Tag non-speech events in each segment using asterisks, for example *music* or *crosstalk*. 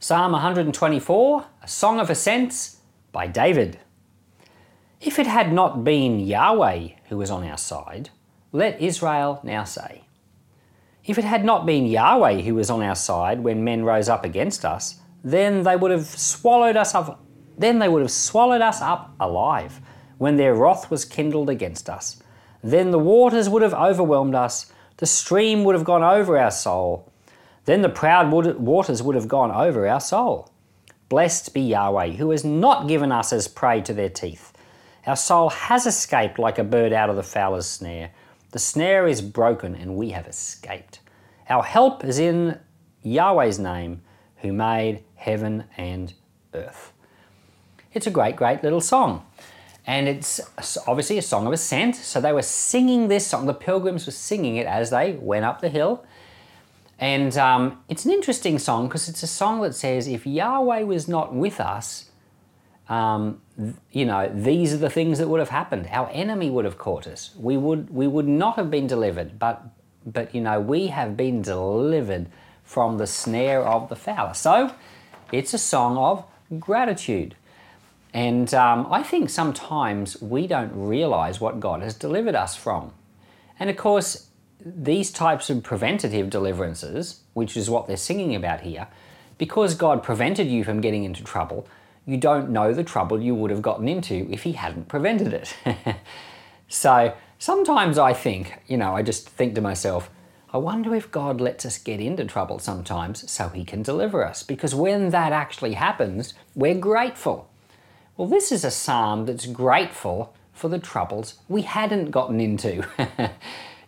Psalm 124, a song of ascents by David. If it had not been Yahweh who was on our side, let Israel now say. If it had not been Yahweh who was on our side when men rose up against us, then they would have swallowed us up then they would have swallowed us up alive when their wrath was kindled against us. Then the waters would have overwhelmed us, the stream would have gone over our soul. Then the proud waters would have gone over our soul. Blessed be Yahweh, who has not given us as prey to their teeth. Our soul has escaped like a bird out of the fowler's snare. The snare is broken, and we have escaped. Our help is in Yahweh's name, who made heaven and earth. It's a great, great little song. And it's obviously a song of ascent. So they were singing this song. The pilgrims were singing it as they went up the hill. And um, it's an interesting song because it's a song that says, if Yahweh was not with us, um, you know, these are the things that would have happened. Our enemy would have caught us. We would, we would not have been delivered, but, but, you know, we have been delivered from the snare of the fowler. So it's a song of gratitude. And um, I think sometimes we don't realize what God has delivered us from. And of course, these types of preventative deliverances, which is what they're singing about here, because God prevented you from getting into trouble, you don't know the trouble you would have gotten into if He hadn't prevented it. *laughs* so sometimes I think, you know, I just think to myself, I wonder if God lets us get into trouble sometimes so He can deliver us. Because when that actually happens, we're grateful. Well, this is a psalm that's grateful for the troubles we hadn't gotten into. *laughs*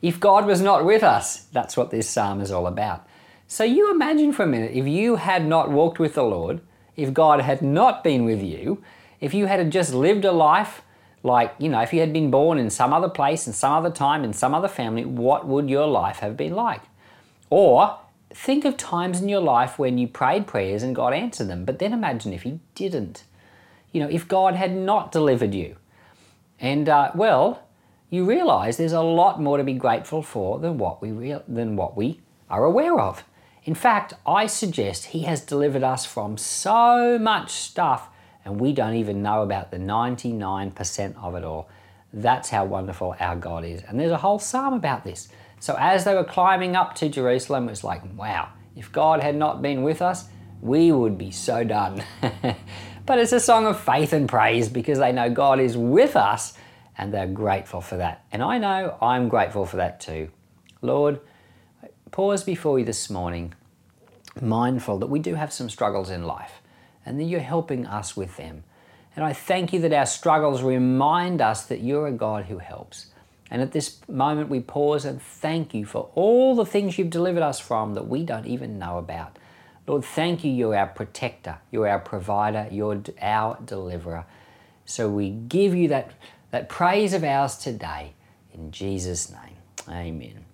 If God was not with us, that's what this psalm is all about. So you imagine for a minute if you had not walked with the Lord, if God had not been with you, if you had just lived a life like, you know, if you had been born in some other place, in some other time, in some other family, what would your life have been like? Or think of times in your life when you prayed prayers and God answered them, but then imagine if He didn't. You know, if God had not delivered you. And, uh, well, you realize there's a lot more to be grateful for than what we real, than what we are aware of. In fact, I suggest he has delivered us from so much stuff and we don't even know about the 99% of it all. That's how wonderful our God is. And there's a whole psalm about this. So as they were climbing up to Jerusalem, it was like, wow, if God had not been with us, we would be so done. *laughs* but it's a song of faith and praise because they know God is with us and they're grateful for that. And I know I'm grateful for that too. Lord, pause before you this morning, mindful that we do have some struggles in life and that you're helping us with them. And I thank you that our struggles remind us that you're a God who helps. And at this moment, we pause and thank you for all the things you've delivered us from that we don't even know about. Lord, thank you. You're our protector, you're our provider, you're our deliverer. So we give you that that praise of ours today. In Jesus' name, amen.